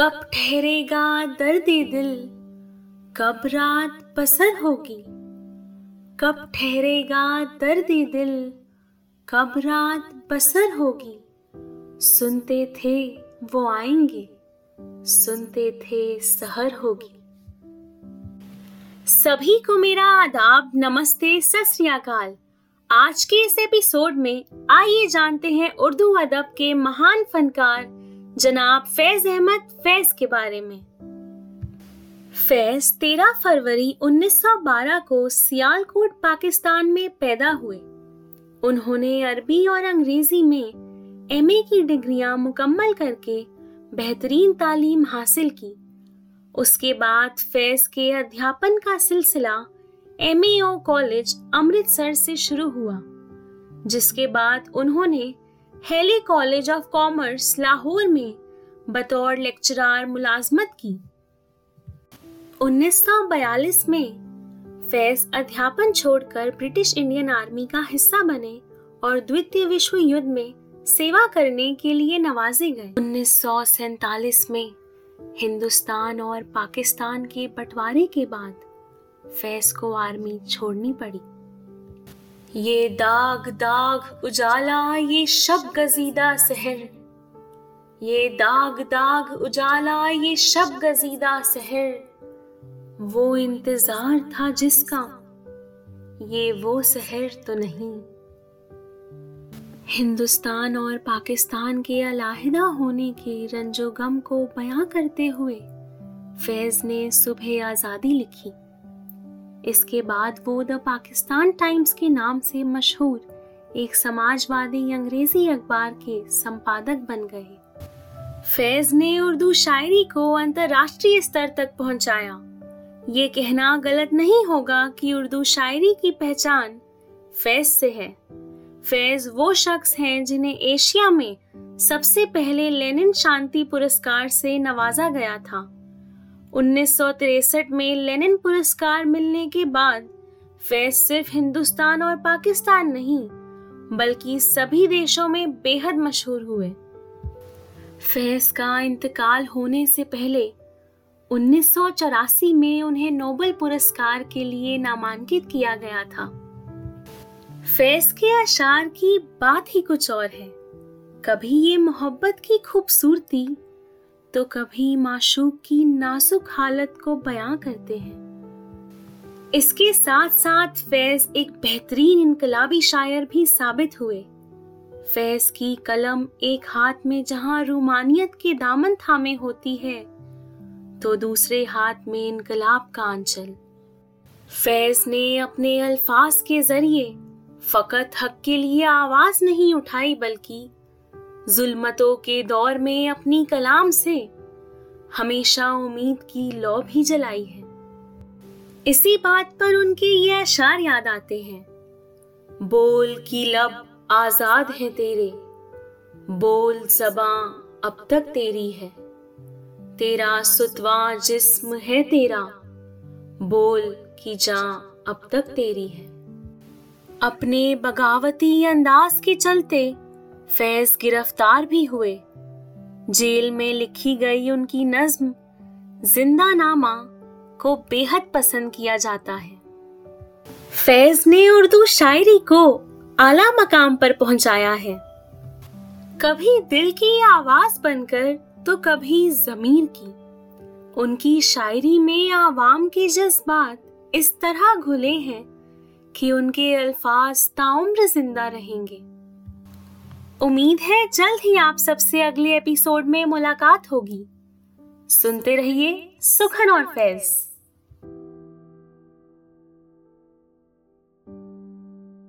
कब ठहरेगा दर्द दिल? कब रात पसर होगी? कब ठहरेगा दर्द दिल? कब रात बसर होगी? सुनते थे वो आएँगे, सुनते थे सहर होगी। सभी को मेरा आदाब, नमस्ते, सत आज के इस एपिसोड में आइए जानते हैं उर्दू अदब के महान फनकार जनाब फैज अहमद फैज के बारे में। फैज 13 फरवरी 1912 को सियालकोट, पाकिस्तान में पैदा हुए। उन्होंने अरबी और अंग्रेज़ी में एमए की डिग्रियाँ मुकम्मल करके बेहतरीन तालीम हासिल की। उसके बाद फैज के अध्यापन का सिलसिला एम कॉलेज अमृतसर से शुरू हुआ, जिसके बाद उन्होंने Hailey College of Commerce Lahore में बतौर लेक्चरार मुलाजमत की। 1942 में फैज अध्यापन छोड़कर ब्रिटिश इंडियन आर्मी का हिस्सा बने और द्वितीय विश्व युद्ध में सेवा करने के लिए नवाजे गए। उन्नीस में हिंदुस्तान और पाकिस्तान के बंटवारे के बाद फैज को आर्मी छोड़नी पड़ी। ये दाग दाग उजाला, ये शब गजीदा सहर। ये दाग दाग उजाला, ये शब गजीदा सहर। वो इंतज़ार था जिसका, ये वो शहर तो नहीं। हिंदुस्तान और पाकिस्तान के अलाहिदा होने के रंजो गम को बयां करते हुए फैज ने सुबह आज़ादी लिखी। इसके बाद वो द पाकिस्तान टाइम्स के नाम से मशहूर एक समाजवादी अंग्रेज़ी अखबार के संपादक बन गए। फैज ने उर्दू शायरी को अंतर्राष्ट्रीय स्तर तक पहुँचाया। ये कहना गलत नहीं होगा कि उर्दू शायरी की पहचान फैज से है। फैज वो शख्स हैं जिन्हें एशिया में सबसे पहले लेनिन शांति पुरस्कार से नवाजा गया था। उन्नीस में लेनिन पुरस्कार मिलने के बाद, फैज सिर्फ़ हिंदुस्तान और पाकिस्तान नहीं, बल्कि सभी देशों में बेहद मशहूर हुए। फैज का इंतकाल होने से पहले, उन्नीस सौ चौरासी में उन्हें नोबेल पुरस्कार के लिए नामांकित किया गया था। फैज के अशार की बात ही कुछ और है। कभी ये मोहब्बत की खूबसूरती तो कभी माशूक की नाजुक हालत को बयां करते हैं। इसके साथ साथ फैज एक बेहतरीन इनकलाबी शायर भी साबित हुए। फैज की कलम एक हाथ में जहाँ रूमानियत के दामन थामे होती है तो दूसरे हाथ में इनकलाब का अंचल। फैज ने अपने अल्फाज के ज़रिए फकत हक के लिए आवाज़ नहीं उठाई, बल्कि जुल्मतों के दौर में अपनी कलाम से हमेशा उम्मीद की लौ भी जलाई है। इसी बात पर उनके ये अशार याद आते हैं। बोल की लब आज़ाद है तेरे, बोल जबां अब तक तेरी है। तेरा सुतवा जिस्म है तेरा, बोल की जा अब तक तेरी है। अपने बगावती अंदाज के चलते फैज गिरफ़्तार भी हुए। जेल में लिखी गई उनकी नज्म, ज़िंदा नामा को बेहद पसंद किया जाता है। फैज ने उर्दू शायरी को आला मकाम पर पहुँचाया है। कभी दिल की आवाज़ बनकर तो कभी जमीर की। उनकी शायरी में आवाम के जज्बात इस तरह घुले हैं कि उनके अल्फाज ताउम्र ज़िंदा रहेंगे। उम्मीद है जल्द ही आप सबसे अगले एपिसोड में मुलाकात होगी। सुनते रहिए सुखन और फैज़।